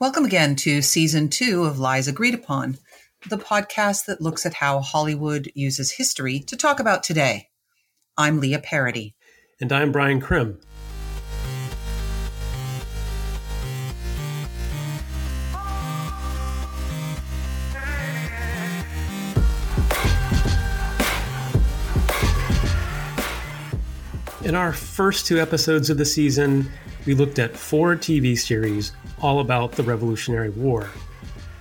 Welcome again to season two of Lies Agreed Upon, the podcast that looks at how Hollywood uses history to talk about today. I'm Leah Parody. And I'm Brian Krim. In our first two episodes of the season, we looked at four TV series all about the Revolutionary War.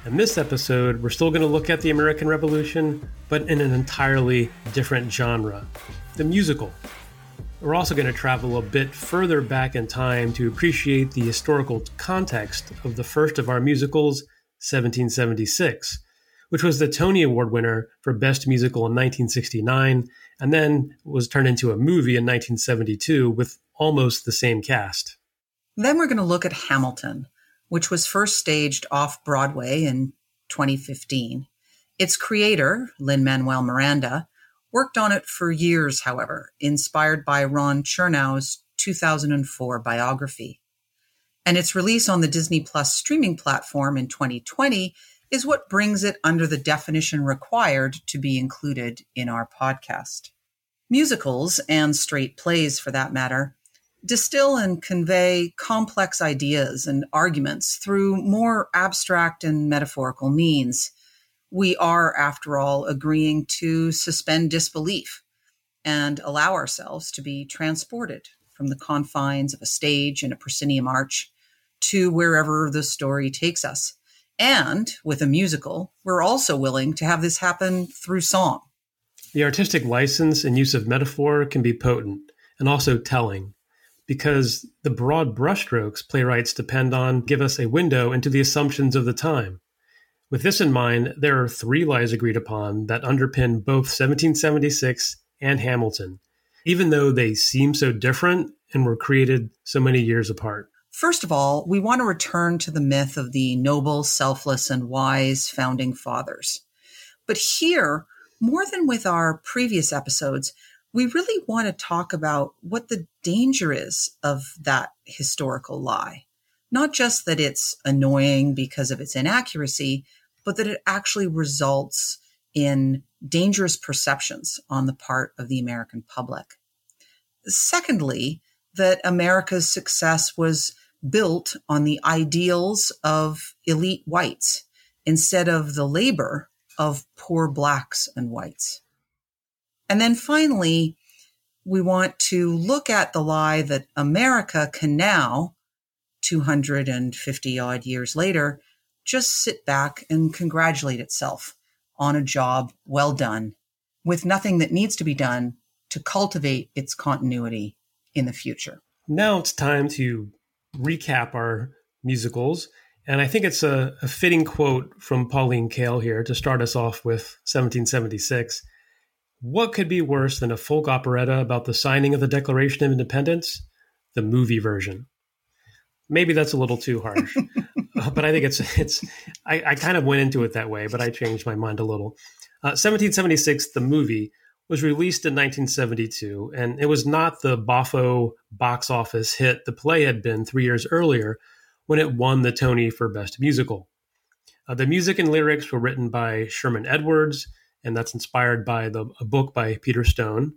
In this episode, we're still going to look at the American Revolution, but in an entirely different genre the musical. We're also going to travel a bit further back in time to appreciate the historical context of the first of our musicals, 1776, which was the Tony Award winner for Best Musical in 1969, and then was turned into a movie in 1972 with almost the same cast. Then we're going to look at Hamilton, which was first staged off Broadway in 2015. Its creator, Lin Manuel Miranda, worked on it for years, however, inspired by Ron Chernow's 2004 biography. And its release on the Disney Plus streaming platform in 2020 is what brings it under the definition required to be included in our podcast. Musicals, and straight plays for that matter, distill and convey complex ideas and arguments through more abstract and metaphorical means. We are, after all, agreeing to suspend disbelief and allow ourselves to be transported from the confines of a stage and a proscenium arch to wherever the story takes us. And with a musical, we're also willing to have this happen through song. The artistic license and use of metaphor can be potent and also telling because the broad brushstrokes playwrights depend on give us a window into the assumptions of the time. With this in mind, there are three lies agreed upon that underpin both 1776 and Hamilton, even though they seem so different and were created so many years apart. First of all, we want to return to the myth of the noble, selfless, and wise founding fathers. But here, more than with our previous episodes, we really want to talk about what the danger is of that historical lie. Not just that it's annoying because of its inaccuracy, but that it actually results in dangerous perceptions on the part of the American public. Secondly, that America's success was built on the ideals of elite whites instead of the labor of poor blacks and whites. And then finally, we want to look at the lie that America can now, 250 odd years later, just sit back and congratulate itself on a job well done with nothing that needs to be done to cultivate its continuity in the future. Now it's time to recap our musicals. And I think it's a, a fitting quote from Pauline Kael here to start us off with 1776. What could be worse than a folk operetta about the signing of the Declaration of Independence? The movie version. Maybe that's a little too harsh, uh, but I think it's it's. I, I, kind of went into it that way, but I changed my mind a little. Uh, 1776, the movie, was released in 1972, and it was not the boffo box office hit the play had been three years earlier when it won the Tony for Best Musical. Uh, the music and lyrics were written by Sherman Edwards and that's inspired by the a book by Peter Stone.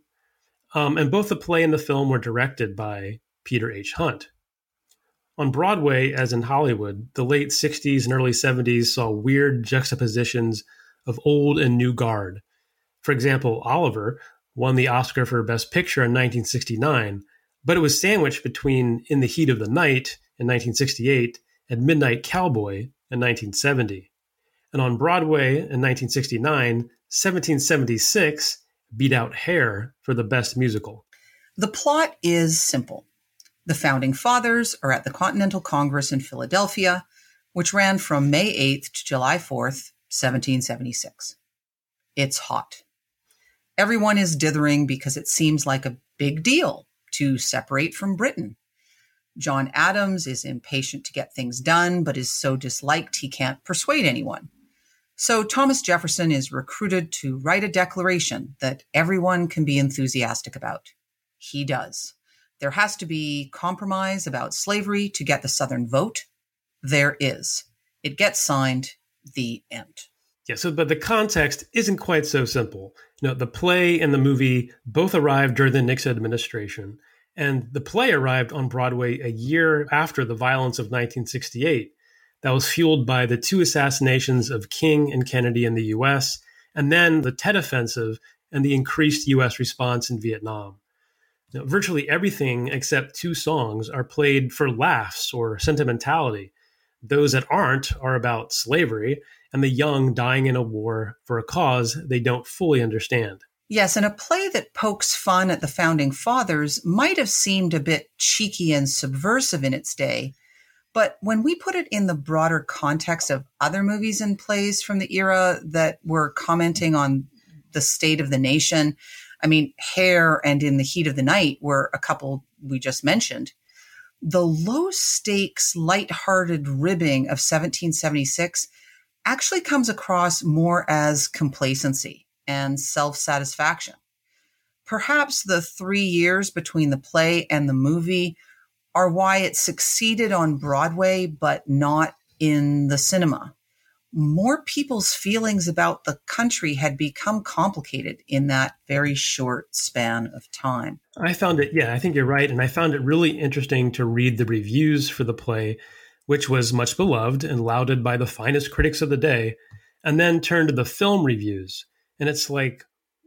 Um, and both the play and the film were directed by Peter H. Hunt. On Broadway, as in Hollywood, the late 60s and early 70s saw weird juxtapositions of old and new guard. For example, Oliver won the Oscar for Best Picture in 1969, but it was sandwiched between In the Heat of the Night in 1968 and Midnight Cowboy in 1970. And on Broadway in 1969, 1776 beat out Hair for the Best Musical. The plot is simple. The founding fathers are at the Continental Congress in Philadelphia, which ran from May 8th to July 4th, 1776. It's hot. Everyone is dithering because it seems like a big deal to separate from Britain. John Adams is impatient to get things done, but is so disliked he can't persuade anyone. So Thomas Jefferson is recruited to write a declaration that everyone can be enthusiastic about. He does. There has to be compromise about slavery to get the Southern vote. There is. It gets signed. The end. Yeah, so but the context isn't quite so simple. You know, the play and the movie both arrived during the Nixon administration, and the play arrived on Broadway a year after the violence of 1968 that was fueled by the two assassinations of King and Kennedy in the US, and then the Tet Offensive and the increased US response in Vietnam. Now, virtually everything except two songs are played for laughs or sentimentality. Those that aren't are about slavery and the young dying in a war for a cause they don't fully understand. Yes, and a play that pokes fun at the founding fathers might have seemed a bit cheeky and subversive in its day. But when we put it in the broader context of other movies and plays from the era that were commenting on the state of the nation, I mean, Hair and In the Heat of the Night were a couple we just mentioned. The low stakes, light-hearted ribbing of 1776 actually comes across more as complacency and self satisfaction. Perhaps the three years between the play and the movie are why it succeeded on Broadway, but not in the cinema more people's feelings about the country had become complicated in that very short span of time. I found it, yeah, I think you're right. And I found it really interesting to read the reviews for the play, which was much beloved and lauded by the finest critics of the day, and then turn to the film reviews. And it's like,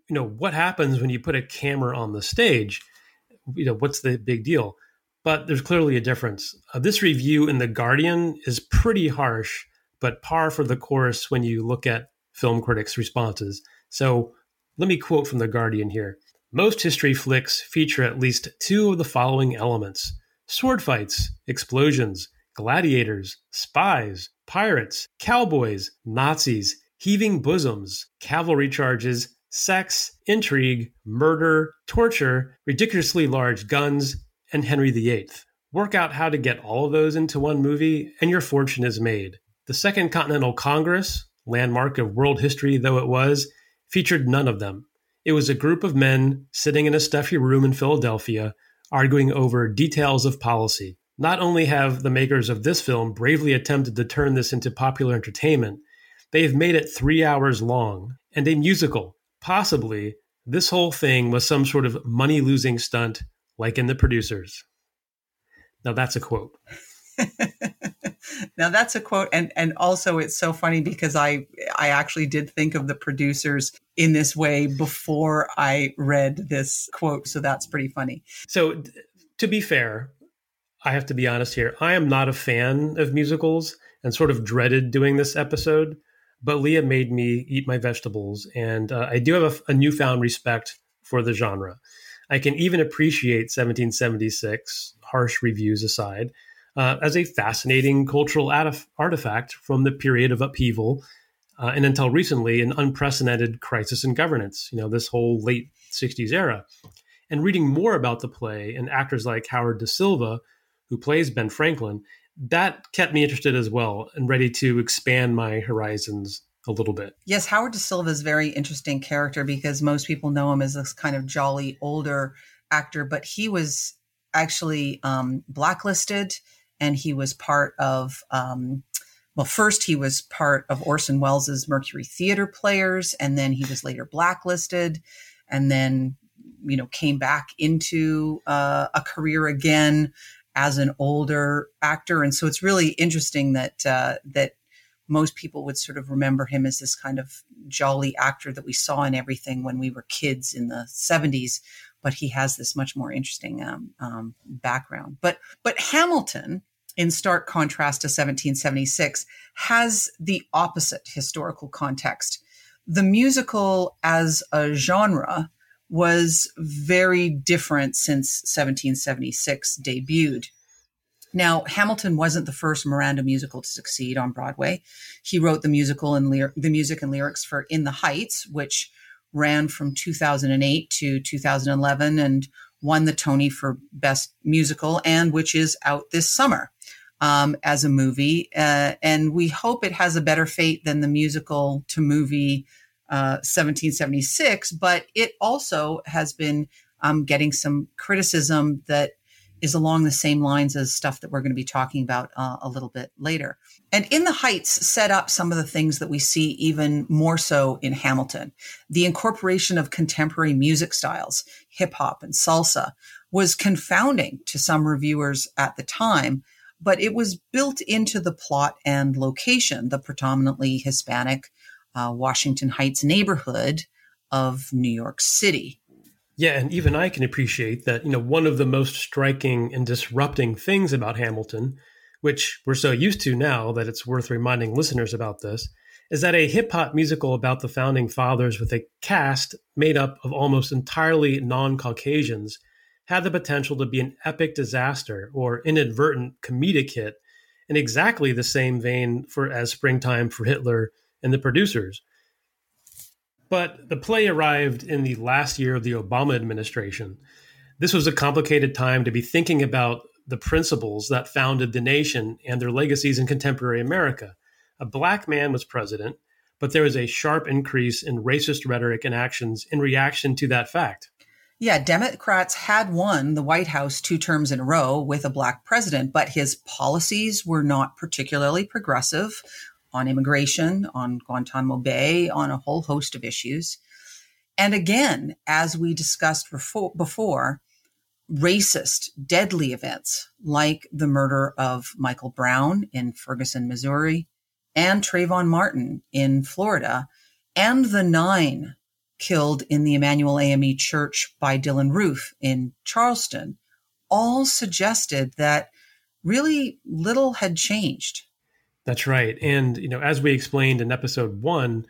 you know, what happens when you put a camera on the stage? You know, what's the big deal? But there's clearly a difference. Uh, this review in The Guardian is pretty harsh but par for the course when you look at film critics' responses. So let me quote from The Guardian here. Most history flicks feature at least two of the following elements sword fights, explosions, gladiators, spies, pirates, cowboys, Nazis, heaving bosoms, cavalry charges, sex, intrigue, murder, torture, ridiculously large guns, and Henry VIII. Work out how to get all of those into one movie, and your fortune is made. The Second Continental Congress, landmark of world history though it was, featured none of them. It was a group of men sitting in a stuffy room in Philadelphia arguing over details of policy. Not only have the makers of this film bravely attempted to turn this into popular entertainment, they have made it three hours long and a musical. Possibly, this whole thing was some sort of money losing stunt like in The Producers. Now, that's a quote. now that's a quote and and also it's so funny because i i actually did think of the producers in this way before i read this quote so that's pretty funny so to be fair i have to be honest here i am not a fan of musicals and sort of dreaded doing this episode but leah made me eat my vegetables and uh, i do have a, a newfound respect for the genre i can even appreciate 1776 harsh reviews aside uh, as a fascinating cultural artifact from the period of upheaval uh, and until recently an unprecedented crisis in governance, you know, this whole late 60s era. And reading more about the play and actors like Howard Da Silva, who plays Ben Franklin, that kept me interested as well and ready to expand my horizons a little bit. Yes, Howard Da Silva is a very interesting character because most people know him as this kind of jolly older actor, but he was actually um, blacklisted and he was part of um, well first he was part of orson welles's mercury theater players and then he was later blacklisted and then you know came back into uh, a career again as an older actor, and so it's really interesting that uh, that most people would sort of remember him as this kind of jolly actor that we saw in everything when we were kids in the 70s but he has this much more interesting um, um, background. But but hamilton in stark contrast to 1776 has the opposite historical context. The musical as a genre was very different since 1776 debuted now, Hamilton wasn't the first Miranda musical to succeed on Broadway. He wrote the musical and the music and lyrics for In the Heights, which ran from 2008 to 2011 and won the Tony for Best Musical, and which is out this summer um, as a movie. Uh, and we hope it has a better fate than the musical to movie uh, 1776, but it also has been um, getting some criticism that is along the same lines as stuff that we're going to be talking about uh, a little bit later. And In the Heights set up some of the things that we see even more so in Hamilton. The incorporation of contemporary music styles, hip hop and salsa, was confounding to some reviewers at the time, but it was built into the plot and location, the predominantly Hispanic uh, Washington Heights neighborhood of New York City. Yeah, and even I can appreciate that, you know, one of the most striking and disrupting things about Hamilton, which we're so used to now that it's worth reminding listeners about this, is that a hip hop musical about the founding fathers with a cast made up of almost entirely non Caucasians had the potential to be an epic disaster or inadvertent comedic hit in exactly the same vein for as Springtime for Hitler and the producers. But the play arrived in the last year of the Obama administration. This was a complicated time to be thinking about the principles that founded the nation and their legacies in contemporary America. A black man was president, but there was a sharp increase in racist rhetoric and actions in reaction to that fact. Yeah, Democrats had won the White House two terms in a row with a black president, but his policies were not particularly progressive on immigration, on Guantanamo Bay, on a whole host of issues. And again, as we discussed before, before, racist, deadly events like the murder of Michael Brown in Ferguson, Missouri, and Trayvon Martin in Florida, and the nine killed in the Emanuel AME Church by Dylann Roof in Charleston, all suggested that really little had changed that's right. And, you know, as we explained in episode one,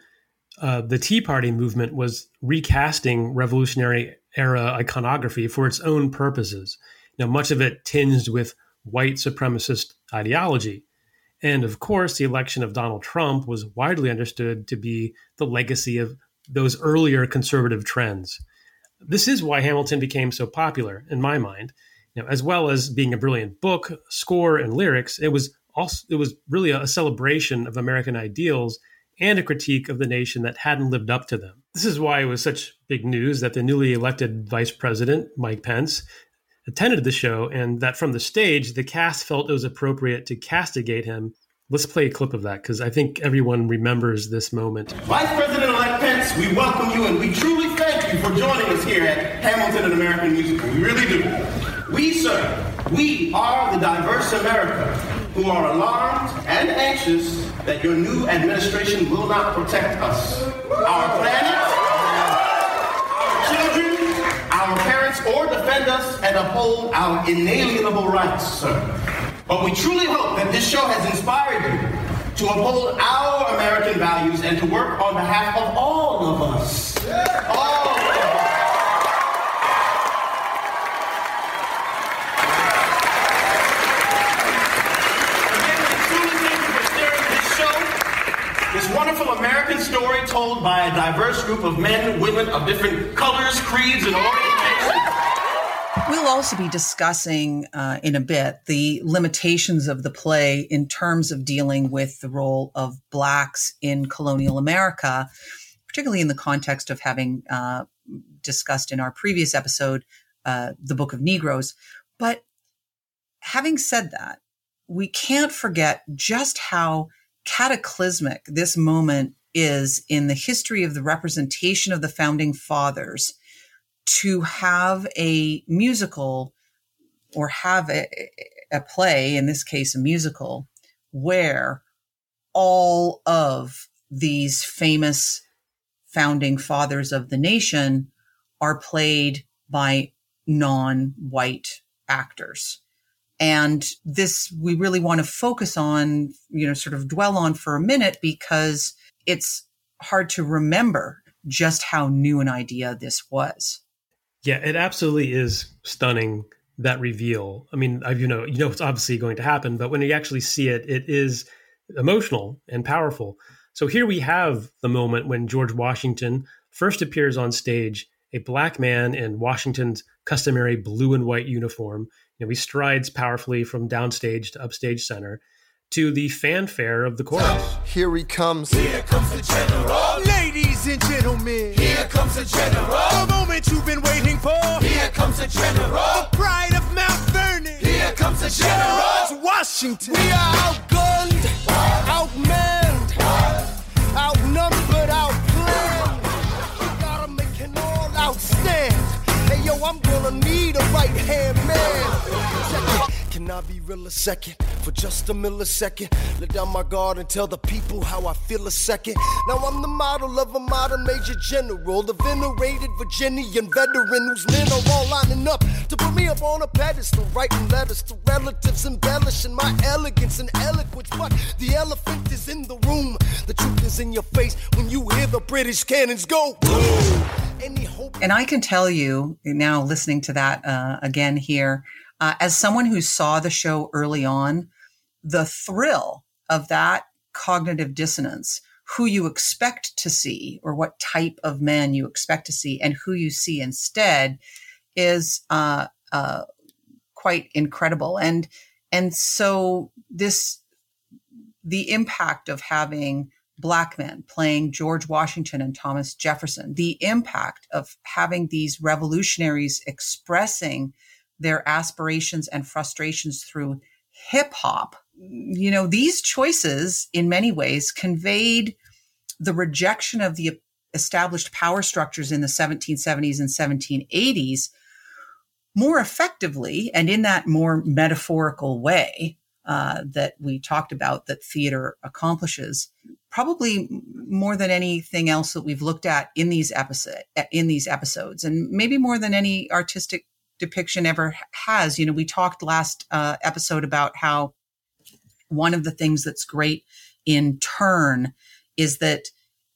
uh, the Tea Party movement was recasting Revolutionary era iconography for its own purposes. Know, much of it tinged with white supremacist ideology. And of course, the election of Donald Trump was widely understood to be the legacy of those earlier conservative trends. This is why Hamilton became so popular, in my mind. Know, as well as being a brilliant book, score, and lyrics, it was also it was really a, celebration of American ideals and a critique of the nation that hadn't lived up to them. This is why it was such big news that the newly elected Vice President, Mike Pence, attended the show and that from the stage, the cast felt it was appropriate to castigate him. Let's play a clip of that because I think everyone remembers this moment. Vice President elect Pence, we welcome you and we truly thank you for joining us here at Hamilton and American Musical. We really do. We, sir, we are the diverse America who are alarmed and anxious that your new administration will not protect us, our planet, our children, our parents, or defend us and uphold our inalienable rights, sir. But we truly hope that this show has inspired you to uphold our American values and to work on behalf of all of us. All wonderful American story told by a diverse group of men, women of different colors, creeds, and orientations. We'll also be discussing uh, in a bit the limitations of the play in terms of dealing with the role of Blacks in colonial America, particularly in the context of having uh, discussed in our previous episode uh, the Book of Negroes. But having said that, we can't forget just how cataclysmic this moment is in the history of the representation of the founding fathers to have a musical or have a, a play, in this case, a musical, where all of these famous founding fathers of the nation are played by non white actors. And this we really want to focus on, you know, sort of dwell on for a minute because it's hard to remember just how new an idea this was. Yeah, it absolutely is stunning that reveal. I mean, you know, you know, it's obviously going to happen, but when you actually see it, it is emotional and powerful. So here we have the moment when George Washington first appears on stage, a black man in Washington's customary blue and white uniform. You know, he strides powerfully from downstage to upstage center to the fanfare of the chorus. Here he comes. Here comes the general. Ladies and gentlemen. Here comes the general. The moment you've been waiting for. Here comes the general. The pride of Mount Vernon. Here comes the general. George Washington. We are outgunned, outmanned, outnumbered, yo, I'm gonna need a right-hand man. Can I be real a second? For just a millisecond. Let down my guard and tell the people how I feel a second. Now I'm the model of a modern major general, the venerated Virginian veteran whose men are all lining up to put me up on a pedestal, writing letters to relatives, embellishing my elegance and eloquence. But the elephant is in the room. The truth is in your face when you hear the British cannons go. And I can tell you now, listening to that uh, again here, uh, as someone who saw the show early on, the thrill of that cognitive dissonance, who you expect to see or what type of man you expect to see and who you see instead is uh, uh, quite incredible. And and so this the impact of having black men playing George Washington and Thomas Jefferson, the impact of having these revolutionaries expressing their aspirations and frustrations through hip hop. You know, these choices in many ways conveyed the rejection of the established power structures in the 1770s and 1780s more effectively and in that more metaphorical way uh, that we talked about that theater accomplishes probably more than anything else that we've looked at in these episode in these episodes and maybe more than any artistic depiction ever has. You know, we talked last uh, episode about how one of the things that's great in Turn is that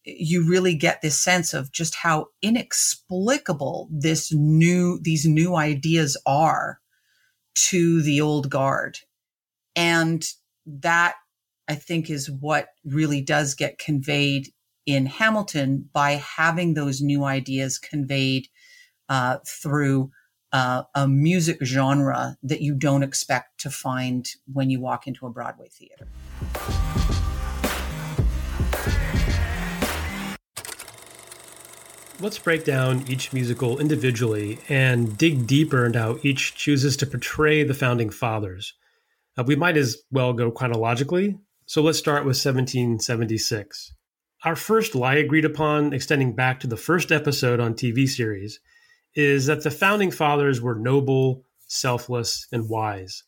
you really get this sense of just how inexplicable this new these new ideas are to the old guard and that i think is what really does get conveyed in hamilton by having those new ideas conveyed uh, through uh, a music genre that you don't expect to find when you walk into a Broadway theater. Let's break down each musical individually and dig deeper into how each chooses to portray the founding fathers. Uh, we might as well go chronologically. So let's start with 1776. Our first lie agreed upon, extending back to the first episode on TV series, is that the founding fathers were noble, selfless, and wise.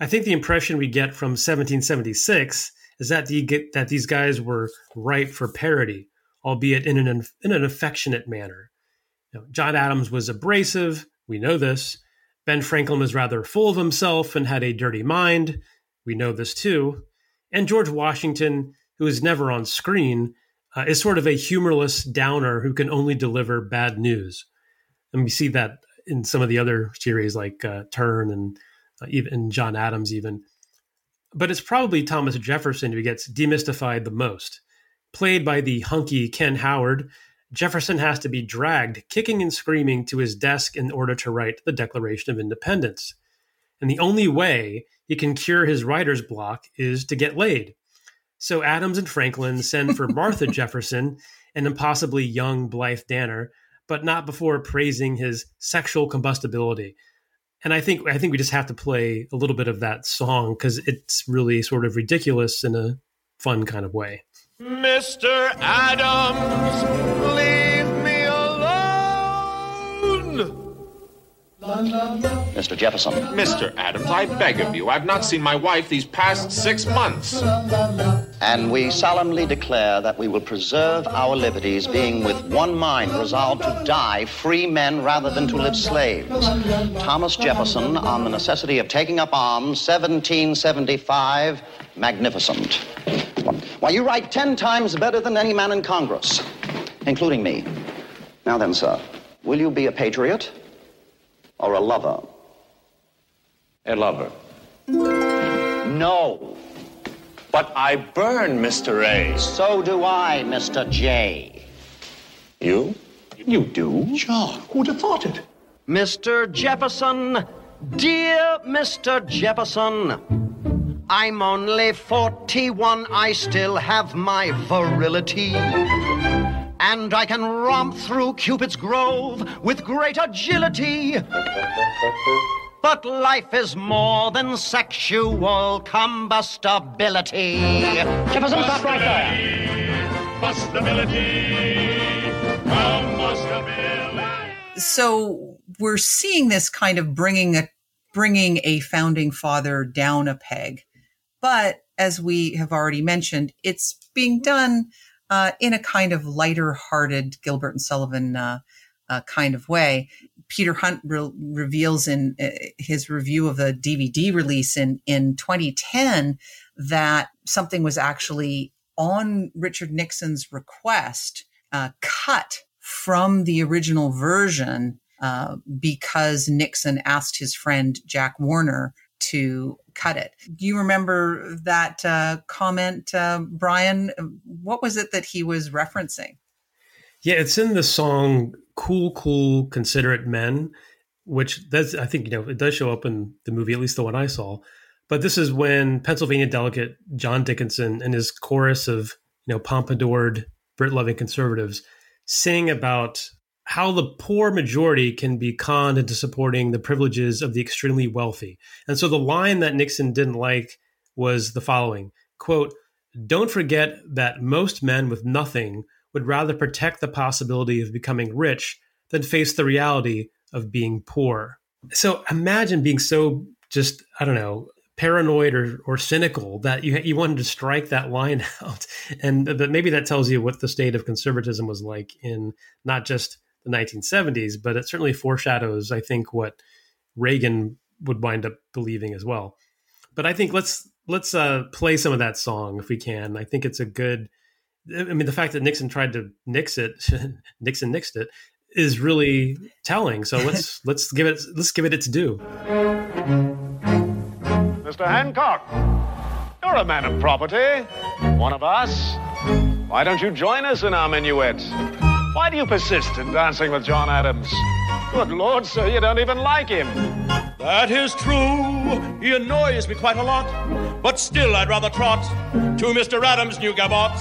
I think the impression we get from 1776 is that the, that these guys were ripe for parody, albeit in an in an affectionate manner. You know, John Adams was abrasive, we know this. Ben Franklin was rather full of himself and had a dirty mind, we know this too. And George Washington, who is never on screen, uh, is sort of a humorless downer who can only deliver bad news and we see that in some of the other series like uh, Turn and uh, even John Adams even. But it's probably Thomas Jefferson who gets demystified the most. Played by the hunky Ken Howard, Jefferson has to be dragged kicking and screaming to his desk in order to write the Declaration of Independence. And the only way he can cure his writer's block is to get laid. So Adams and Franklin send for Martha Jefferson, an impossibly young Blythe Danner, but not before praising his sexual combustibility. And I think I think we just have to play a little bit of that song because it's really sort of ridiculous in a fun kind of way. Mr. Adams, leave me alone. Mr. Jefferson. Mr. Adams, I beg of you. I've not seen my wife these past six months. And we solemnly declare that we will preserve our liberties, being with one mind resolved to die free men rather than to live slaves. Thomas Jefferson on the necessity of taking up arms, 1775, magnificent. Why, you write ten times better than any man in Congress, including me. Now then, sir, will you be a patriot? or a lover? A lover. No. But I burn, Mr. A. So do I, Mr. J. You? You do? John, who'd have thought it? Mr. Jefferson, dear Mr. Jefferson, I'm only 41. I still have my virility and I can romp through Cupid's Grove with great agility. But life is more than sexual combustibility. Jefferson, stop right there. Combustibility. So we're seeing this kind of bringing a bringing a founding father down a peg, but as we have already mentioned, it's being done uh, in a kind of lighter hearted Gilbert and Sullivan uh, uh, kind of way. Peter Hunt re- reveals in uh, his review of the DVD release in, in 2010 that something was actually on Richard Nixon's request uh, cut from the original version uh, because Nixon asked his friend Jack Warner to cut it. Do you remember that uh, comment, uh, Brian? What was it that he was referencing? Yeah, it's in the song "Cool, Cool, Considerate Men," which does I think you know it does show up in the movie, at least the one I saw. But this is when Pennsylvania delegate John Dickinson and his chorus of you know pompadoured Brit-loving conservatives sing about how the poor majority can be conned into supporting the privileges of the extremely wealthy. And so the line that Nixon didn't like was the following quote, Don't forget that most men with nothing would rather protect the possibility of becoming rich than face the reality of being poor. So imagine being so just, I don't know, paranoid or, or cynical that you you wanted to strike that line out, and that maybe that tells you what the state of conservatism was like in not just the 1970s, but it certainly foreshadows, I think, what Reagan would wind up believing as well. But I think let's let's uh, play some of that song if we can. I think it's a good. I mean, the fact that Nixon tried to nix it, Nixon nixed it, is really telling. So let's let's give it let's give it its due. Mr. Hancock, you're a man of property, one of us. Why don't you join us in our minuet? Why do you persist in dancing with John Adams? Good Lord, sir, you don't even like him. That is true. He annoys me quite a lot. But still, I'd rather trot to Mr. Adams' new gavotte.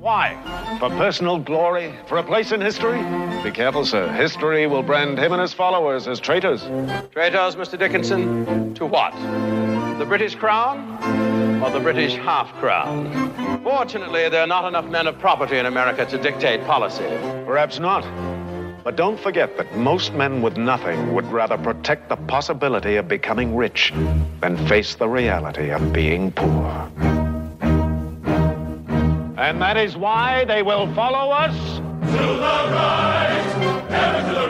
Why? For personal glory? For a place in history? Be careful, sir. History will brand him and his followers as traitors. Traitors, Mr. Dickinson? To what? The British Crown? Or the British half crown? Fortunately, there are not enough men of property in America to dictate policy. Perhaps not. But don't forget that most men with nothing would rather protect the possibility of becoming rich than face the reality of being poor. And that is why they will follow us to the right, to the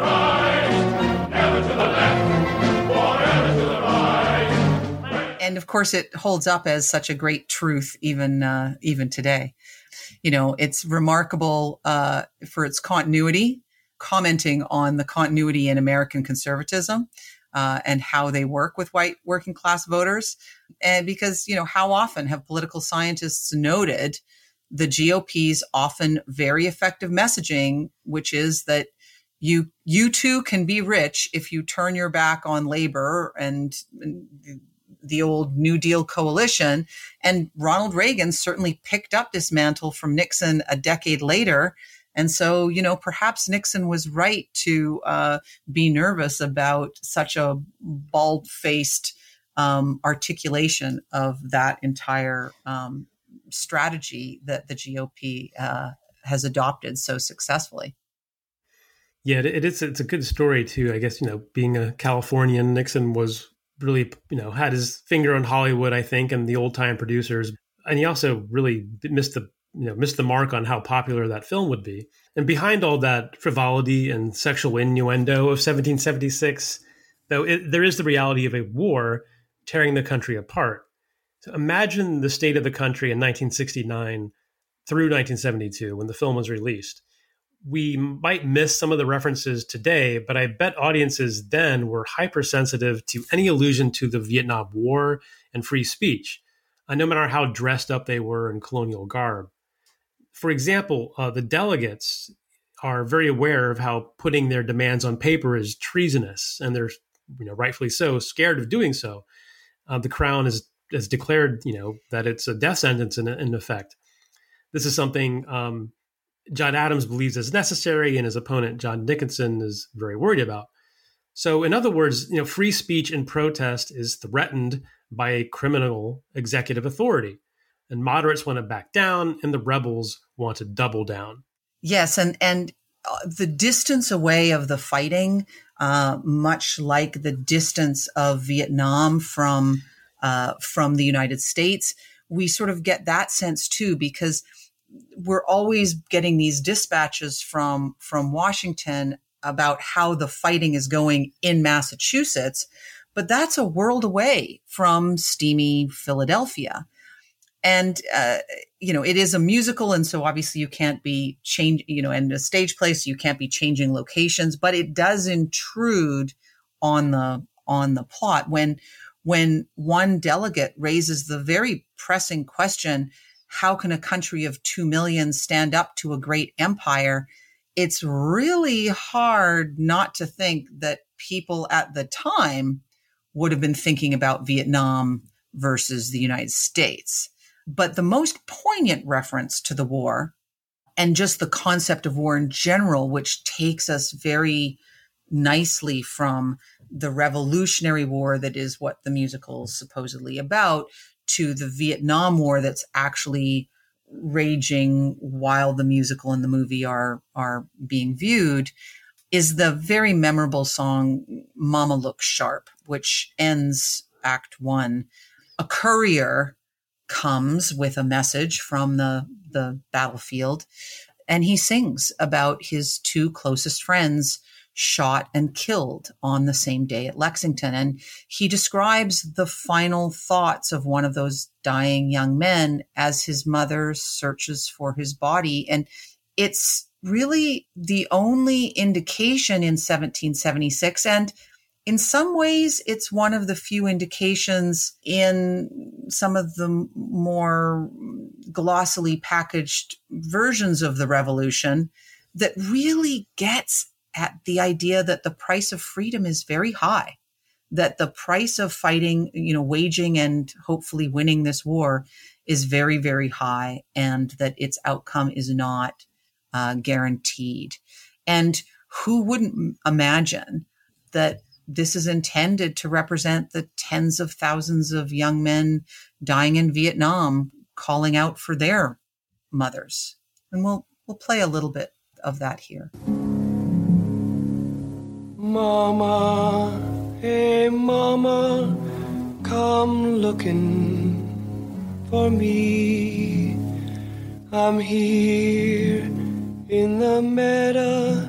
And of course, it holds up as such a great truth even uh, even today. You know, it's remarkable uh, for its continuity, commenting on the continuity in American conservatism. Uh, and how they work with white working class voters. And because, you know, how often have political scientists noted the GOP's often very effective messaging, which is that you you too can be rich if you turn your back on labor and, and the old New Deal coalition. And Ronald Reagan certainly picked up this mantle from Nixon a decade later. And so, you know, perhaps Nixon was right to uh, be nervous about such a bald faced um, articulation of that entire um, strategy that the GOP uh, has adopted so successfully. Yeah, it's it's a good story too. I guess you know, being a Californian, Nixon was really you know had his finger on Hollywood, I think, and the old time producers, and he also really missed the you know missed the mark on how popular that film would be. And behind all that frivolity and sexual innuendo of 1776, though, it, there is the reality of a war tearing the country apart. So imagine the state of the country in 1969 through 1972 when the film was released. We might miss some of the references today, but I bet audiences then were hypersensitive to any allusion to the Vietnam War and free speech, uh, no matter how dressed up they were in colonial garb. For example, uh, the delegates are very aware of how putting their demands on paper is treasonous, and they're, you know, rightfully so, scared of doing so. Uh, the Crown has, declared, you know, that it's a death sentence in, in effect. This is something um, John Adams believes is necessary, and his opponent John Dickinson is very worried about. So, in other words, you know, free speech and protest is threatened by a criminal executive authority and moderates want to back down and the rebels want to double down yes and and uh, the distance away of the fighting uh, much like the distance of vietnam from uh, from the united states we sort of get that sense too because we're always getting these dispatches from from washington about how the fighting is going in massachusetts but that's a world away from steamy philadelphia. And uh, you know it is a musical and so obviously you can't be change you know in a stage play so you can't be changing locations but it does intrude on the on the plot. When when one delegate raises the very pressing question how can a country of 2 million stand up to a great empire? It's really hard not to think that people at the time would have been thinking about Vietnam versus the United States. But the most poignant reference to the war and just the concept of war in general, which takes us very nicely from the Revolutionary War, that is what the musical is supposedly about, to the Vietnam War that's actually raging while the musical and the movie are are being viewed is the very memorable song Mama Look Sharp which ends act 1 a courier comes with a message from the, the battlefield. And he sings about his two closest friends shot and killed on the same day at Lexington. And he describes the final thoughts of one of those dying young men as his mother searches for his body. And it's really the only indication in 1776. And in some ways, it's one of the few indications in some of the more glossily packaged versions of the revolution that really gets at the idea that the price of freedom is very high, that the price of fighting, you know, waging and hopefully winning this war is very, very high, and that its outcome is not uh, guaranteed. And who wouldn't imagine that this is intended to represent the tens of thousands of young men dying in Vietnam calling out for their mothers. And we'll we'll play a little bit of that here. Mama, hey mama, come looking for me. I'm here in the meadow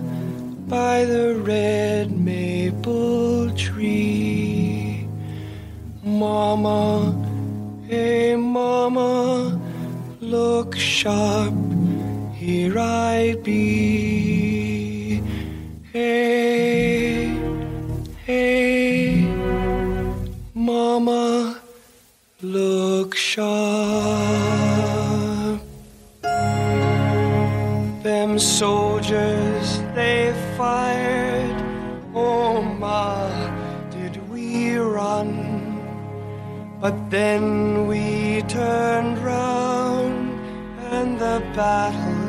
by the red maple tree. Mama, hey mama, look sharp, here I be. Mama, look sharp. Them soldiers, they fired. Oh, ma, did we run? But then we turned round and the battle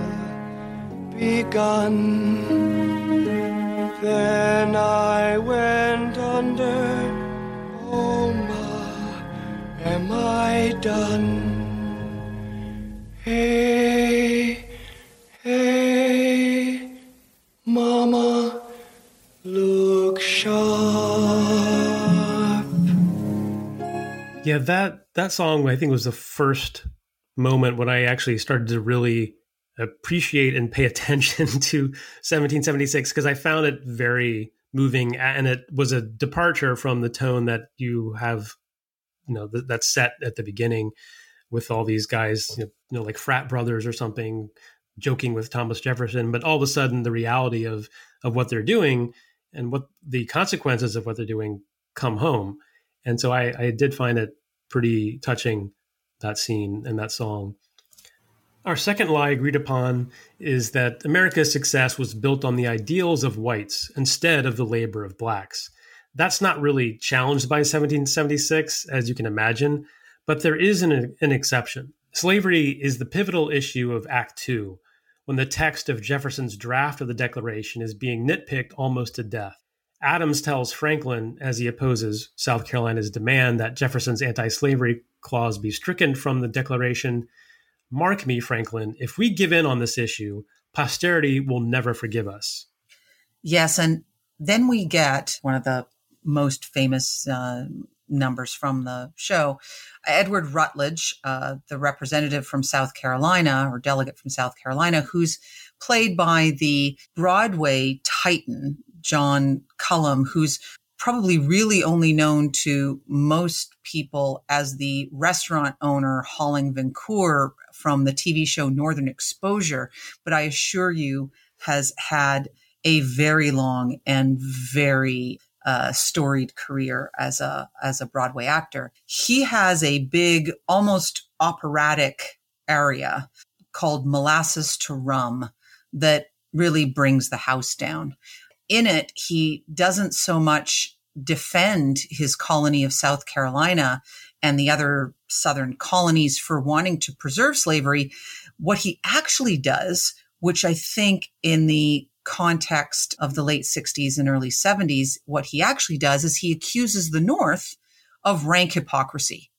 begun. Then I went under. I done? Hey, hey, Mama, look sharp. Yeah, that that song I think was the first moment when I actually started to really appreciate and pay attention to 1776 because I found it very moving and it was a departure from the tone that you have you know th- that's set at the beginning with all these guys you know, you know like frat brothers or something joking with Thomas Jefferson but all of a sudden the reality of of what they're doing and what the consequences of what they're doing come home and so I, I did find it pretty touching that scene and that song our second lie agreed upon is that America's success was built on the ideals of whites instead of the labor of blacks. That's not really challenged by 1776, as you can imagine, but there is an, an exception. Slavery is the pivotal issue of Act Two, when the text of Jefferson's draft of the Declaration is being nitpicked almost to death. Adams tells Franklin, as he opposes South Carolina's demand that Jefferson's anti slavery clause be stricken from the Declaration, Mark me, Franklin, if we give in on this issue, posterity will never forgive us. Yes. And then we get one of the most famous uh, numbers from the show. Edward Rutledge, uh, the representative from South Carolina or delegate from South Carolina, who's played by the Broadway titan, John Cullum, who's probably really only known to most people as the restaurant owner Holling Vincoeur from the TV show Northern Exposure, but I assure you has had a very long and very uh, storied career as a as a Broadway actor. He has a big, almost operatic aria called Molasses to Rum that really brings the house down. In it, he doesn't so much defend his colony of South Carolina and the other Southern colonies for wanting to preserve slavery. What he actually does, which I think in the context of the late 60s and early 70s, what he actually does is he accuses the North of rank hypocrisy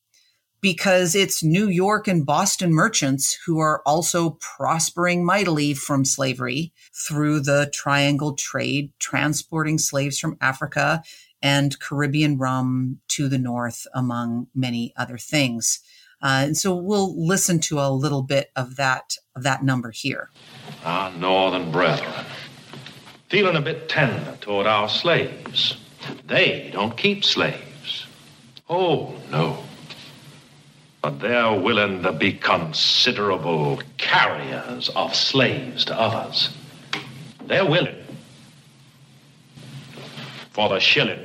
because it's New York and Boston merchants who are also prospering mightily from slavery through the triangle trade, transporting slaves from Africa and Caribbean rum to the north, among many other things. Uh, and so we'll listen to a little bit of that of that number here. Our northern brethren, feeling a bit tender toward our slaves. They don't keep slaves. Oh, no. But they're willing to be considerable carriers of slaves to others. They're willing. For the shilling.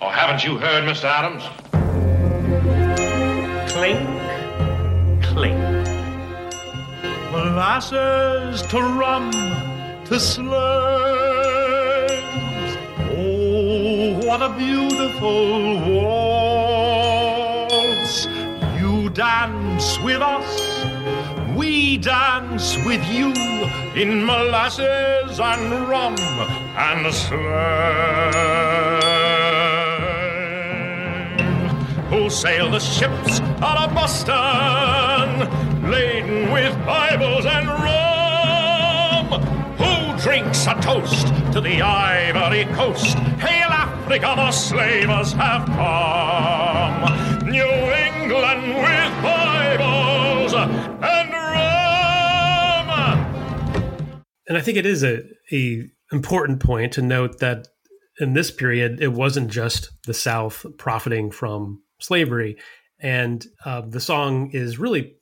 Or haven't you heard, Mr. Adams? Clink, clink. Molasses to rum to slaves. Oh, what a beautiful waltz. You dance with us, we dance with you in molasses and rum and slaves who sail the ships out of Boston, laden with Bibles and rum. Drinks a toast to the Ivory Coast? Hail Africa, the slavers have come. New England with Bibles and rum. And I think it is a, a important point to note that in this period, it wasn't just the South profiting from slavery. And uh, the song is really,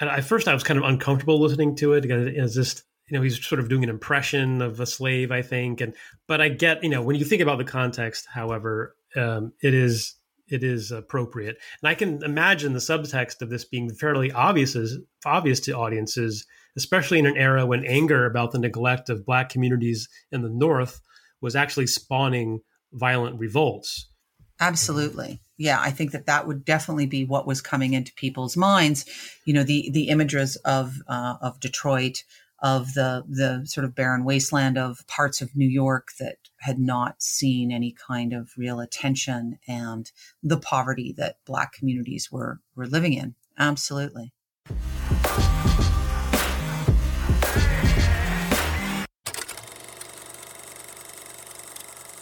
at first I was kind of uncomfortable listening to it because it's just, know, he's sort of doing an impression of a slave, I think. And, but I get, you know, when you think about the context, however, um, it is, it is appropriate. And I can imagine the subtext of this being fairly obvious, as, obvious to audiences, especially in an era when anger about the neglect of black communities in the North was actually spawning violent revolts. Absolutely. Yeah, I think that that would definitely be what was coming into people's minds. You know, the the images of uh, of Detroit, of the the sort of barren wasteland of parts of New York that had not seen any kind of real attention, and the poverty that Black communities were were living in. Absolutely.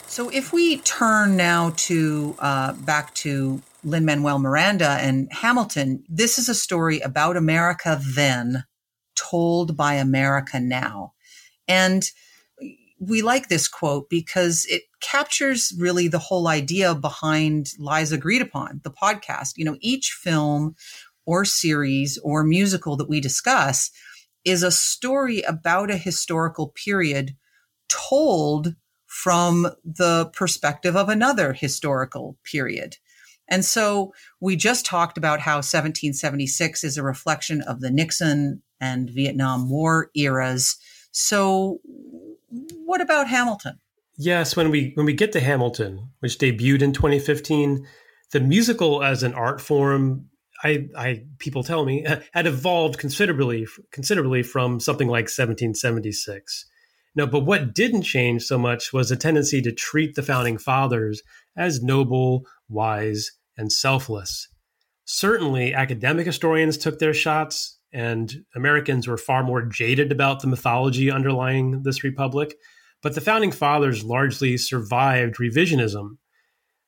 So if we turn now to uh, back to Lin Manuel Miranda and Hamilton, this is a story about America then, told by America now. And we like this quote because it captures really the whole idea behind Lies Agreed Upon, the podcast. You know, each film or series or musical that we discuss is a story about a historical period told from the perspective of another historical period. And so we just talked about how 1776 is a reflection of the Nixon and Vietnam War eras. So what about Hamilton? Yes, when we when we get to Hamilton, which debuted in 2015, the musical as an art form, I, I people tell me, had evolved considerably considerably from something like 1776. No, but what didn't change so much was a tendency to treat the founding fathers as noble, wise, and selfless. Certainly, academic historians took their shots, and Americans were far more jaded about the mythology underlying this republic. But the founding fathers largely survived revisionism.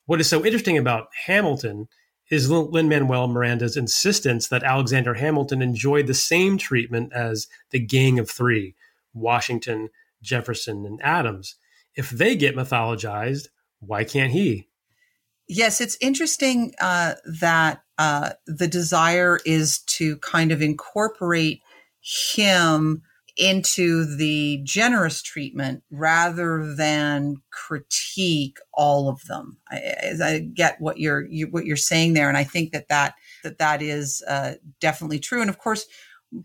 What is so interesting about Hamilton is Lin Manuel Miranda's insistence that Alexander Hamilton enjoyed the same treatment as the Gang of Three Washington, Jefferson, and Adams. If they get mythologized, why can't he? Yes, it's interesting uh, that uh, the desire is to kind of incorporate him into the generous treatment rather than critique all of them. I, I get what you're you, what you're saying there, and I think that that that that is uh, definitely true. And of course,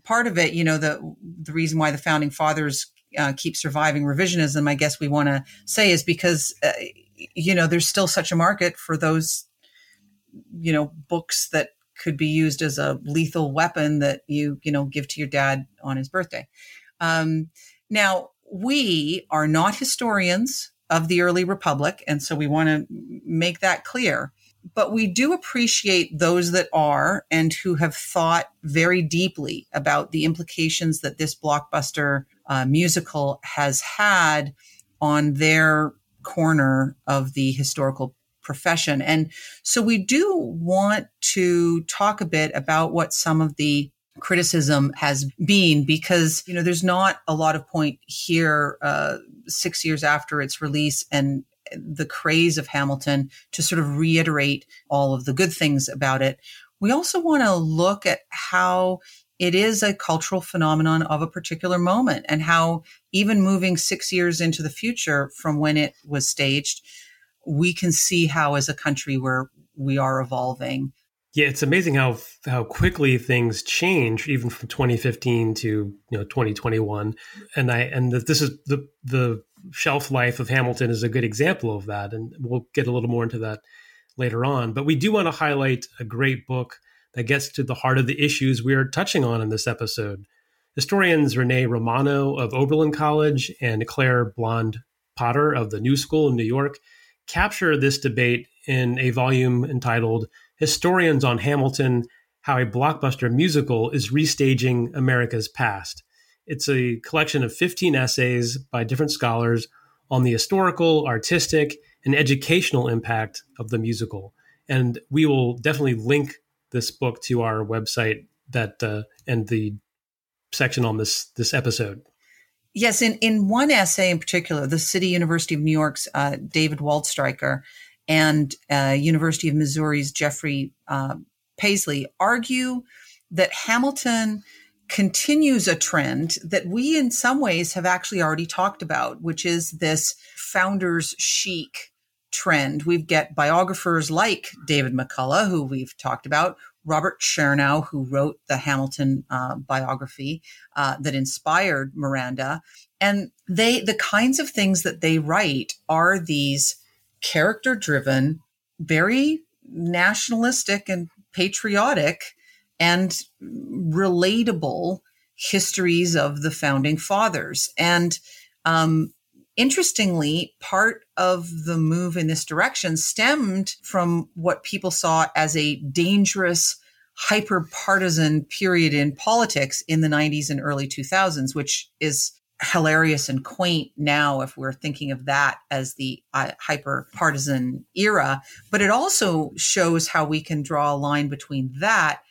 part of it, you know, the the reason why the founding fathers uh, keep surviving revisionism, I guess we want to say, is because uh, you know there's still such a market for those you know books that could be used as a lethal weapon that you you know give to your dad on his birthday. Um, now we are not historians of the early republic, and so we want to make that clear. But we do appreciate those that are and who have thought very deeply about the implications that this blockbuster uh, musical has had on their corner of the historical profession. And so we do want to talk a bit about what some of the criticism has been because you know there's not a lot of point here uh, six years after its release and the craze of hamilton to sort of reiterate all of the good things about it we also want to look at how it is a cultural phenomenon of a particular moment and how even moving six years into the future from when it was staged we can see how as a country where we are evolving yeah, it's amazing how how quickly things change, even from 2015 to you know 2021. And I and this is the the shelf life of Hamilton is a good example of that, and we'll get a little more into that later on. But we do want to highlight a great book that gets to the heart of the issues we are touching on in this episode. Historians Renee Romano of Oberlin College and Claire Bond Potter of the New School in New York capture this debate in a volume entitled historians on Hamilton how a blockbuster musical is restaging America's past. It's a collection of 15 essays by different scholars on the historical, artistic, and educational impact of the musical. And we will definitely link this book to our website that uh, and the section on this this episode. Yes, in, in one essay in particular, the City University of New York's uh, David Waldstreicher and uh, University of Missouri's Jeffrey uh, Pasley argue that Hamilton continues a trend that we, in some ways, have actually already talked about, which is this founders chic trend. We get biographers like David McCullough, who we've talked about, Robert Chernow, who wrote the Hamilton uh, biography uh, that inspired Miranda, and they the kinds of things that they write are these character driven, very nationalistic and patriotic and relatable histories of the founding fathers. And um, interestingly, part of the move in this direction stemmed from what people saw as a dangerous, hyper partisan period in politics in the 90s and early 2000s, which is hilarious and quaint now if we're thinking of that as the uh, hyper partisan era. But it also shows how we can draw a line between that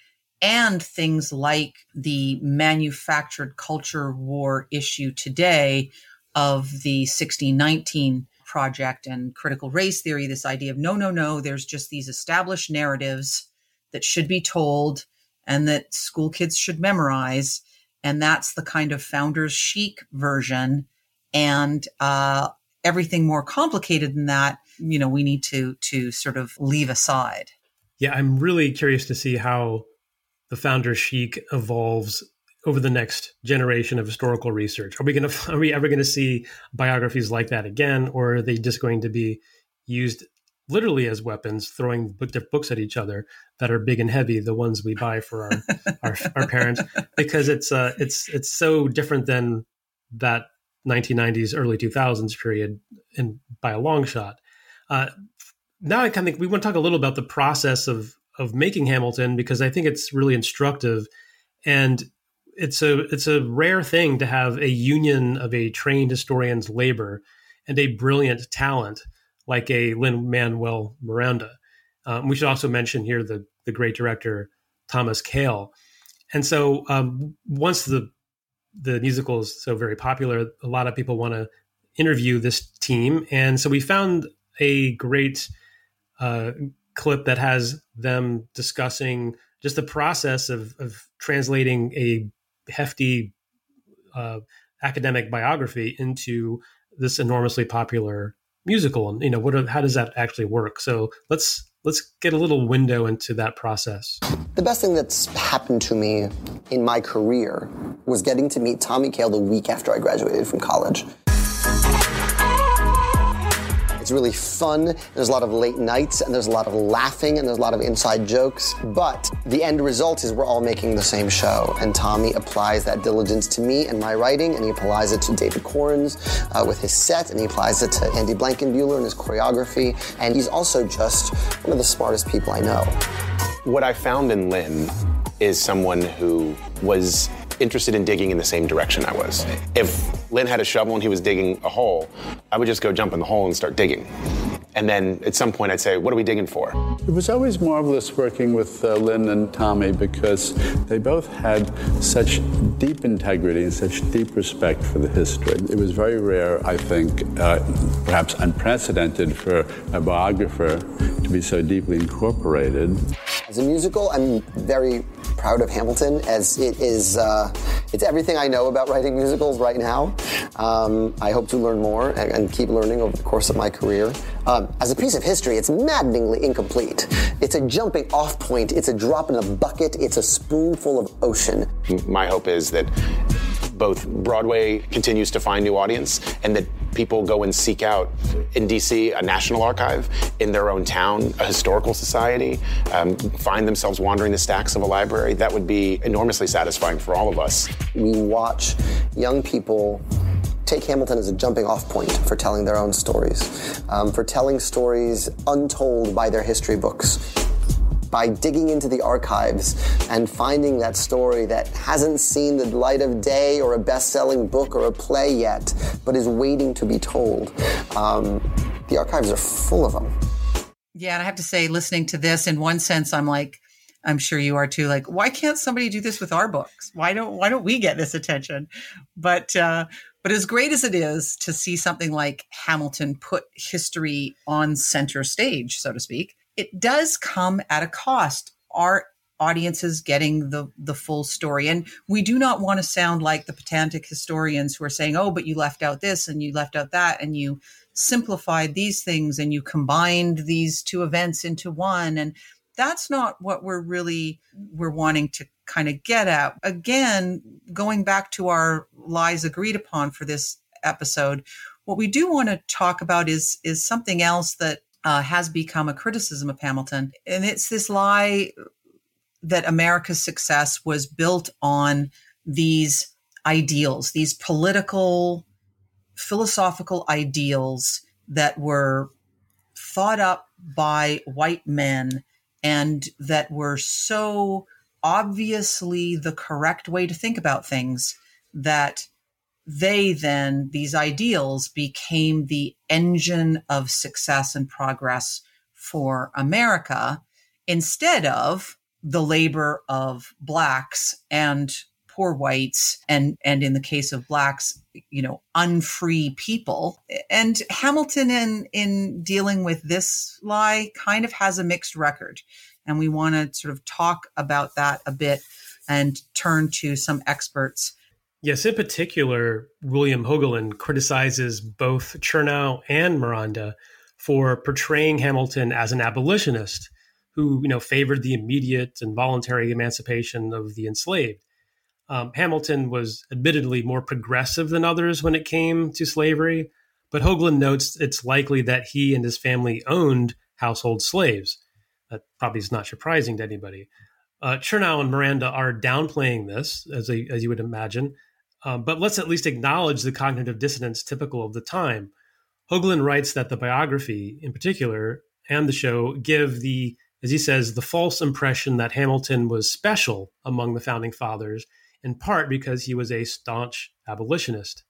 and things like the manufactured culture war issue today of the 1619 project and critical race theory this idea of no no no there's just these established narratives that should be told and that school kids should memorize. And that's the kind of founders chic version. And uh, everything more complicated than that you know we need to to sort of leave aside. Yeah i'm really curious to see how the founders chic evolves over the next generation of historical research? Are we going to are we ever going to see biographies like that again, or are they just going to be used literally as weapons, throwing books at each other that are big and heavy, the ones we buy for our our, our, parents, because it's uh, it's it's so different than that 1990s, early 2000s period, and by a long shot. Uh, now I kind of think we want to talk a little about the process of of making Hamilton because I think it's really instructive and it's a it's a rare thing to have a union of a trained historian's labor and a brilliant talent like a Lin Manuel Miranda. Um, we should also mention here the the great director Thomas Kail. And so um, once the the musical is so very popular, a lot of people want to interview this team, and so we found a great uh, clip that has them discussing just the process of, of translating a hefty uh, academic biography into this enormously popular musical. And you know what how does that actually work? So let's let's get a little window into that process. The best thing that's happened to me in my career was getting to meet tommy kail the week after i graduated from college it's really fun. There's a lot of late nights and there's a lot of laughing and there's a lot of inside jokes. But the end result is we're all making the same show. And Tommy applies that diligence to me and my writing, and he applies it to David Korins uh, with his set, and he applies it to Andy Blankenbuehler and his choreography. And he's also just one of the smartest people I know. What I found in Lin is someone who was interested in digging in the same direction I was. If Lin had a shovel and he was digging a hole, I would just go jump in the hole and start digging. And then at some point I'd say, what are we digging for? It was always marvelous working with uh, Lin and Tommy because they both had such deep integrity and such deep respect for the history. It was very rare, I think, uh, perhaps unprecedented for a biographer to be so deeply incorporated. As a musical, I'm very proud of Hamilton as it is, uh, it's everything I know about writing musicals right now. Um, I hope to learn more and, and, keep learning over the course of my career. Um, as a piece of history, it's maddeningly incomplete. It's a jumping off point, it's a drop in a bucket, it's a spoonful of ocean. My hope is that both Broadway continues to find new audience and that people go and seek out in DC a national archive, in their own town, a historical society, um, find themselves wandering the stacks of a library. That would be enormously satisfying for all of us. We watch young people take Hamilton as a jumping off point for telling their own stories, um, for telling stories untold by their history books by digging into the archives and finding that story that hasn't seen the light of day or a best selling book or a play yet, but is waiting to be told. Um, the archives are full of them. Yeah, and I have to say, listening to this, in one sense, I'm like, I'm sure you are too. Like, why can't somebody do this with our books? Why don't Why don't we get this attention? But uh, but as great as it is to see something like Hamilton put history on center stage, so to speak, it does come at a cost. Our audiences getting the the full story and we do not want to sound like the pedantic historians who are saying oh but you left out this and you left out that and you simplified these things and you combined these two events into one and that's not what we're really we're wanting to kind of get at again going back to our lies agreed upon for this episode what we do want to talk about is is something else that uh, has become a criticism of Hamilton. And it's this lie that America's success was built on these ideals, these political, philosophical ideals that were thought up by white men and that were so obviously the correct way to think about things that they then, these ideals became the engine of success and progress for America instead of the labor of blacks and poor whites and and in the case of blacks you know unfree people. And hamilton in in dealing with this lie kind of has a mixed record and we want to sort of talk about that a bit and turn to some experts Yes, in particular, William Hogeland criticizes both Chernow and Miranda for portraying Hamilton as an abolitionist who, you know, favored the immediate and voluntary emancipation of the enslaved. Um, Hamilton was admittedly more progressive than others when it came to slavery, but Hogeland notes it's likely that he and his family owned household slaves. That probably is not surprising to anybody. Uh, Chernow and Miranda are downplaying this, as, a, as you would imagine, um, but let's at least acknowledge the cognitive dissonance typical of the time. Hogeland writes that the biography, in particular, and the show give the, as he says, the false impression that Hamilton was special among the founding fathers, in part because he was a staunch abolitionist.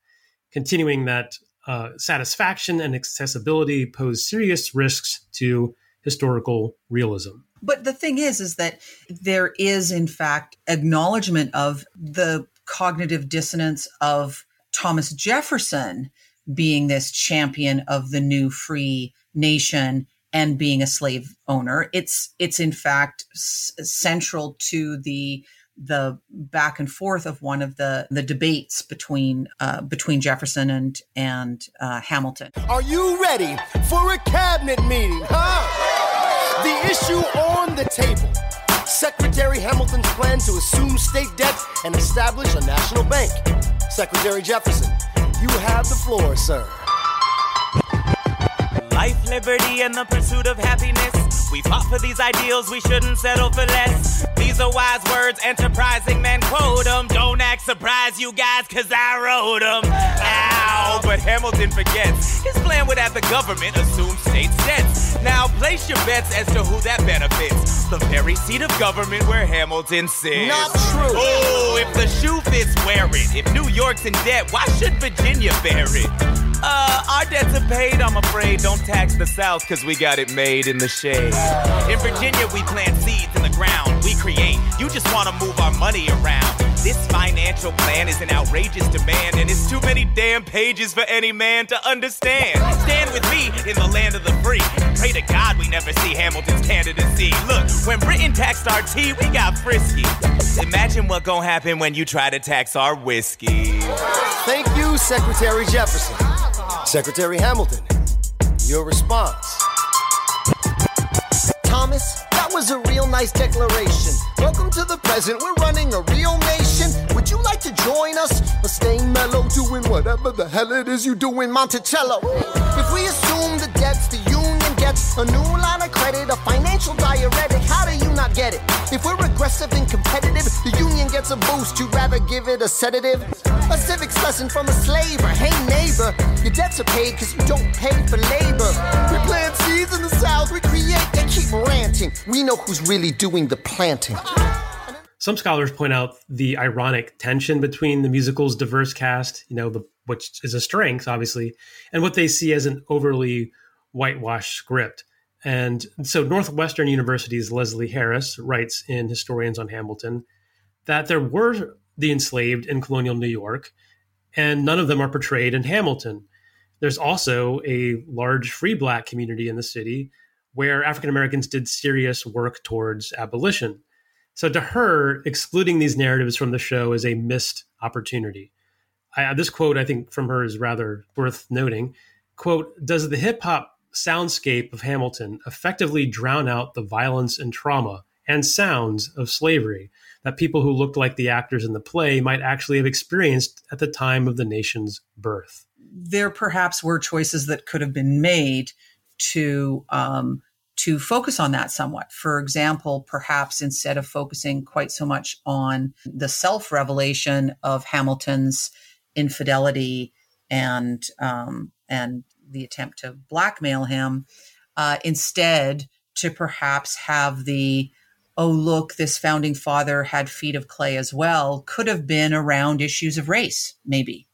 Continuing that uh, satisfaction and accessibility pose serious risks to historical realism. But the thing is, is that there is, in fact, acknowledgement of the cognitive dissonance of Thomas Jefferson being this champion of the new free nation and being a slave owner. It's it's in fact s- central to the the back and forth of one of the the debates between uh, between Jefferson and and uh, Hamilton. Are you ready for a cabinet meeting? Huh? The issue on the table Secretary Hamilton's plan to assume state debt and establish a national bank. Secretary Jefferson, you have the floor, sir. Life, liberty, and the pursuit of happiness. We fought for these ideals, we shouldn't settle for less. These are wise words, enterprising men quote them. Don't act surprised, you guys, cause I wrote them. Ow, but Hamilton forgets. His plan would have the government assume state debts. Now place your bets as to who that benefits. The very seat of government where Hamilton sits. Not true. Oh, if the shoe fits, wear it. If New York's in debt, why should Virginia bear it? Uh, our debts are paid, I'm afraid. Don't tax the South, cause we got it made in the shade. In Virginia, we plant seeds in the ground. We create. You just wanna move our money around. This financial plan is an outrageous demand, and it's too many damn pages for any man to understand. Stand with me in the land of the free. Pray to God we never see Hamilton's candidacy. Look, when Britain taxed our tea, we got frisky. Imagine what gon' happen when you try to tax our whiskey. Thank you, Secretary Jefferson. Secretary Hamilton, your response. Thomas, that was a real nice declaration. Welcome to the present, we're running a real nation. Would you like to join us? Or stay mellow, doing whatever the hell it is you do in Monticello? If we assume the debts the union gets, a new line of credit, a financial diuretic, how do you not get it? If we're aggressive and competitive, the union gets a boost, you'd rather give it a sedative? A civics lesson from a slaver. Hey neighbor, your debts are paid because you don't pay for labor. We plant seeds in the south, we create, they keep ranting. We know who's really doing the planting. Some scholars point out the ironic tension between the musical's diverse cast, you know, the, which is a strength, obviously, and what they see as an overly whitewashed script. And so Northwestern University's Leslie Harris writes in Historians on Hamilton that there were the enslaved in colonial New York, and none of them are portrayed in Hamilton. There's also a large free black community in the city where African Americans did serious work towards abolition. So to her, excluding these narratives from the show is a missed opportunity. I, this quote, I think, from her is rather worth noting. Quote, does the hip hop soundscape of Hamilton effectively drown out the violence and trauma and sounds of slavery that people who looked like the actors in the play might actually have experienced at the time of the nation's birth? There perhaps were choices that could have been made to um, to focus on that somewhat. For example, perhaps instead of focusing quite so much on the self revelation of Hamilton's infidelity and um, and the attempt to blackmail him, uh, instead to perhaps have the oh look this founding father had feet of clay as well could have been around issues of race maybe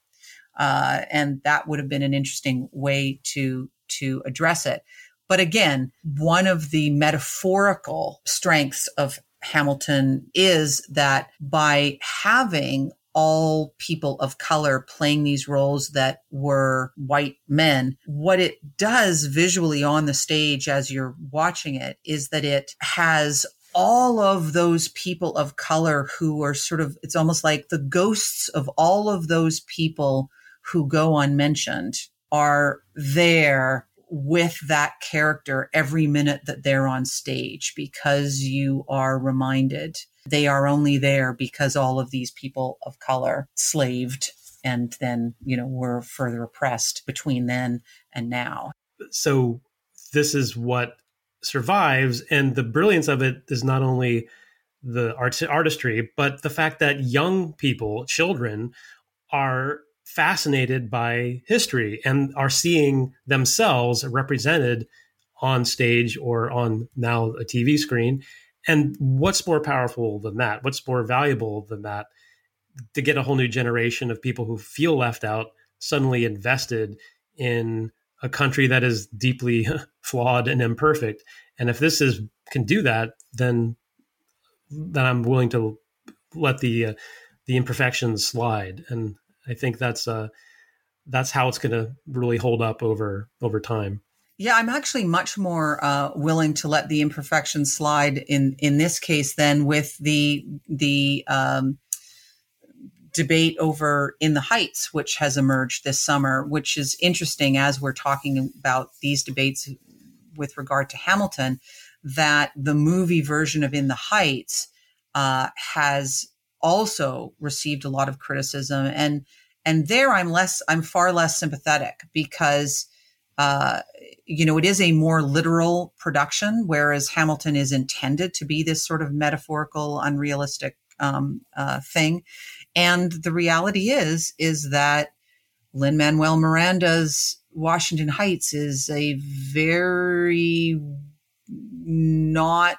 uh, and that would have been an interesting way to to address it. But again, one of the metaphorical strengths of Hamilton is that by having all people of color playing these roles that were white men. What it does visually on the stage as you're watching it is that it has all of those people of color who are sort of, it's almost like the ghosts of all of those people who go unmentioned are there with that character every minute that they're on stage because you are reminded they are only there because all of these people of color slaved and then, you know, were further oppressed between then and now. So this is what survives. And the brilliance of it is not only the art- artistry, but the fact that young people, children, are fascinated by history and are seeing themselves represented on stage or on now a TV screen. And what's more powerful than that? What's more valuable than that? To get a whole new generation of people who feel left out suddenly invested in a country that is deeply flawed and imperfect. And if this is can do that, then then I'm willing to let the uh, the imperfections slide. And I think that's uh, that's how it's going to really hold up over over time. Yeah, I'm actually much more uh, willing to let the imperfection slide in in this case than with the the um, debate over in the Heights, which has emerged this summer, which is interesting as we're talking about these debates with regard to Hamilton. That the movie version of In the Heights uh, has also received a lot of criticism, and and there I'm less I'm far less sympathetic because. Uh, you know, it is a more literal production, whereas Hamilton is intended to be this sort of metaphorical, unrealistic um, uh, thing. And the reality is, is that Lin Manuel Miranda's Washington Heights is a very not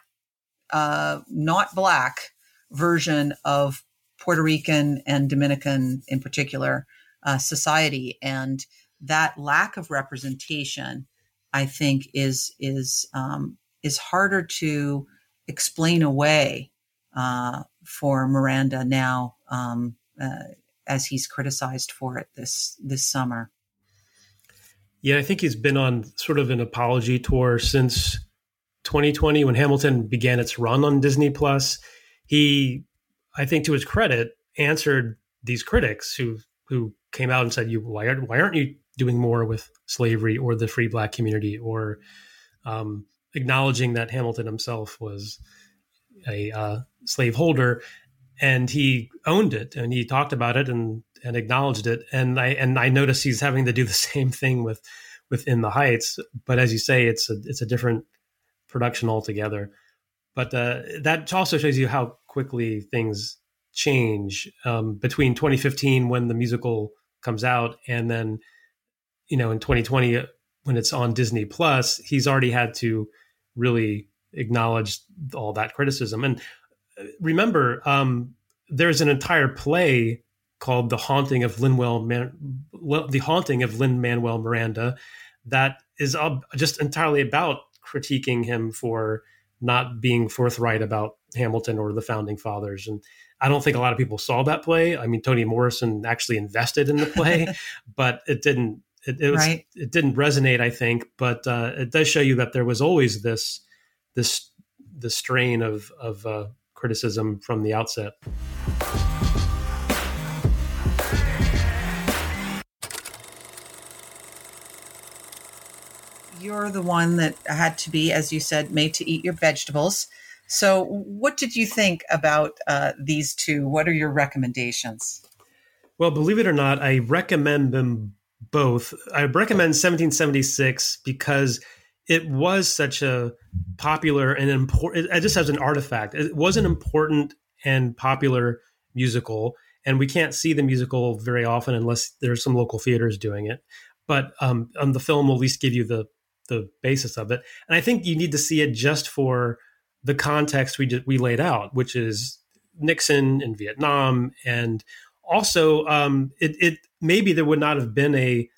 uh, not black version of Puerto Rican and Dominican, in particular, uh, society, and that lack of representation I think is is um, is harder to explain away uh, for Miranda now um, uh, as he's criticized for it this this summer. Yeah, I think he's been on sort of an apology tour since 2020 when Hamilton began its run on Disney Plus. He, I think, to his credit, answered these critics who who came out and said, "You why, why aren't you doing more with slavery or the free black community or um, acknowledging that Hamilton himself was a uh, slaveholder and he owned it and he talked about it and and acknowledged it. And I and I notice he's having to do the same thing with within the Heights. But as you say it's a it's a different production altogether. But uh, that also shows you how quickly things change um, between 2015 when the musical comes out and then you know in 2020 when it's on Disney Plus, he's already had to really acknowledge all that criticism. And uh, remember, um, there's an entire play called "The Haunting of Linwell, Man- The Haunting of Lin Manuel Miranda," that is just entirely about critiquing him for not being forthright about Hamilton or the founding fathers. And I don't think a lot of people saw that play. I mean, Toni Morrison actually invested in the play, but it didn't it, it, was, right. it didn't resonate, I think, but uh, it does show you that there was always this this the strain of of uh, criticism from the outset. You're the one that had to be, as you said, made to eat your vegetables. So, what did you think about uh, these two? What are your recommendations? Well, believe it or not, I recommend them both. I recommend 1776 because it was such a popular and important. It just as an artifact, it was an important and popular musical, and we can't see the musical very often unless there's some local theaters doing it. But um, um, the film will at least give you the the basis of it, and I think you need to see it just for the context we we laid out, which is Nixon in Vietnam and also, um, it, it maybe there would not have been a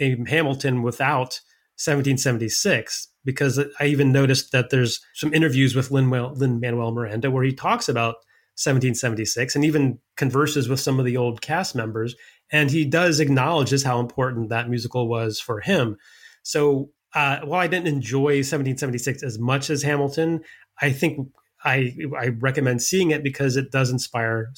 a Hamilton without 1776 because I even noticed that there's some interviews with Lin Manuel Miranda where he talks about 1776 and even converses with some of the old cast members. And he does acknowledge just how important that musical was for him. So uh, while I didn't enjoy 1776 as much as Hamilton, I think I, I recommend seeing it because it does inspire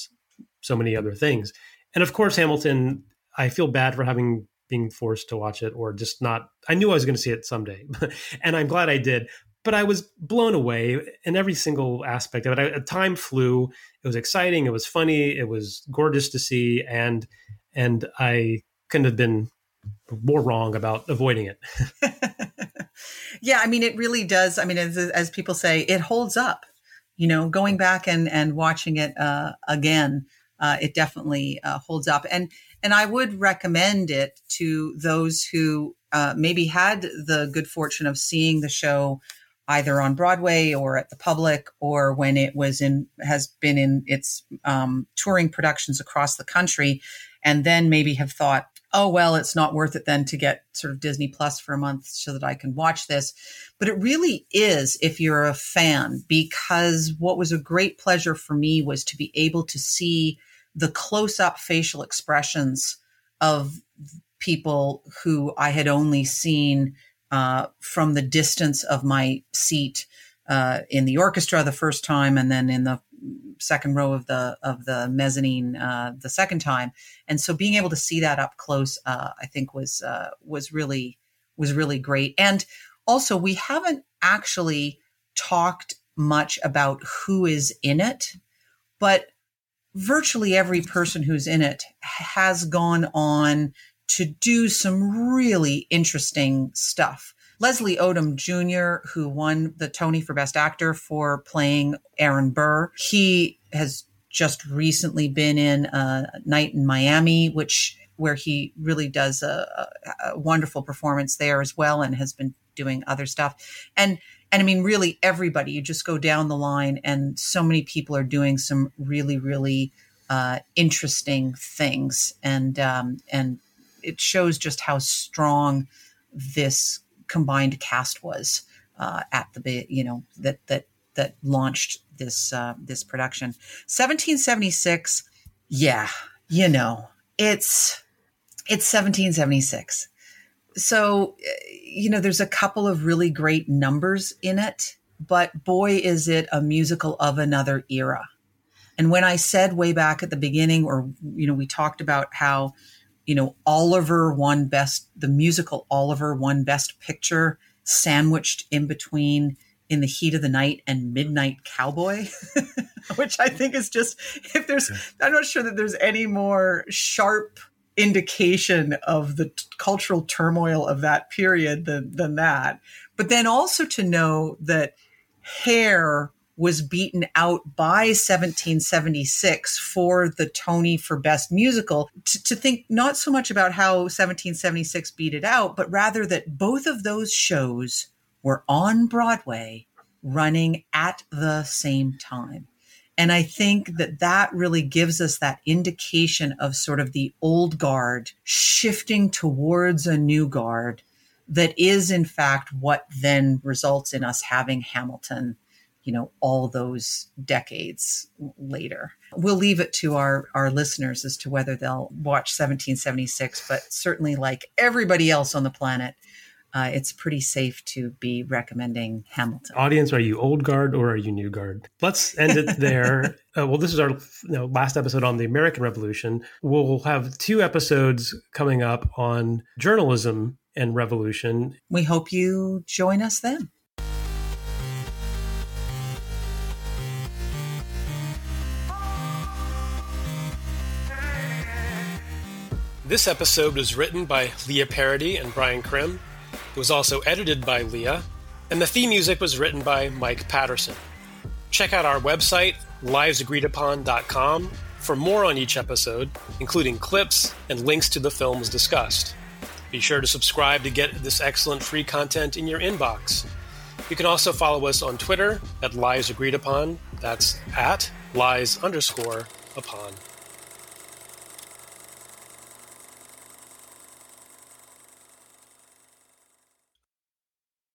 so many other things. And of course, Hamilton, I feel bad for having being forced to watch it or just not. I knew I was going to see it someday, and I'm glad I did. But I was blown away in every single aspect of it. I, time flew. It was exciting. It was funny. It was gorgeous to see, and and I couldn't have been more wrong about avoiding it. yeah, I mean, it really does. I mean, as, as people say, it holds up. You know, going back and and watching it uh, again, uh, it definitely uh, holds up. And and I would recommend it to those who uh, maybe had the good fortune of seeing the show either on Broadway or at the public or when it was in has been in its um, touring productions across the country, and then maybe have thought, oh well, it's not worth it then to get sort of Disney Plus for a month so that I can watch this. But it really is if you're a fan, because what was a great pleasure for me was to be able to see the close up facial expressions of people who I had only seen uh, from the distance of my seat uh, in the orchestra the first time, and then in the second row of the of the mezzanine uh, the second time. And so, being able to see that up close, uh, I think was uh, was really was really great. And also, we haven't actually talked much about who is in it, but virtually every person who's in it has gone on to do some really interesting stuff. Leslie Odom Jr., who won the Tony for Best Actor for playing Aaron Burr, he has just recently been in a Night in Miami, which where he really does a, a, wonderful performance there as well, and has been doing other stuff. And and I mean, really, everybody. You just go down the line, and so many people are doing some really, really uh, interesting things, and um, and it shows just how strong this combined cast was uh, at the you know that that that launched this uh, this production. 1776, yeah, you know, it's it's 1776 so eh, you know there's a couple of really great numbers in it but boy is it a musical of another era. And when i said way back at the beginning or you know we talked about how you know oliver won best the musical oliver won best picture sandwiched in between in the heat of the night and midnight cowboy which i think is just if there's i'm not sure that there's any more sharp indication of the t- cultural turmoil of that period than, than that. But then also to know that Hair was beaten out by 1776 for the Tony for Best Musical, to, to, think not so much about how 1776 beat it out, but rather that both of those shows were on Broadway running at the same time. And I think that that really gives us that indication of sort of the old guard shifting towards a new guard that is, in fact, what then results in us having Hamilton, you know, all those decades later. We'll leave it to our, our listeners as to whether they'll watch 1776, but certainly, like everybody else on the planet, uh, it's pretty safe to be recommending Hamilton. Audience, are you old guard or are you new guard? Let's end it there. uh, well, this is our you know, last episode on the American Revolution. We'll have two episodes coming up on journalism and revolution. We hope you join us then. This episode was written by Leah Parody and Brian Krim. It was also edited by Leah, and the theme music was written by Mike Patterson. Check out our website, liesagreedupon.com, for more on each episode, including clips and links to the films discussed. Be sure to subscribe to get this excellent free content in your inbox. You can also follow us on Twitter at Lies Agreed Upon. That's at lies underscore upon.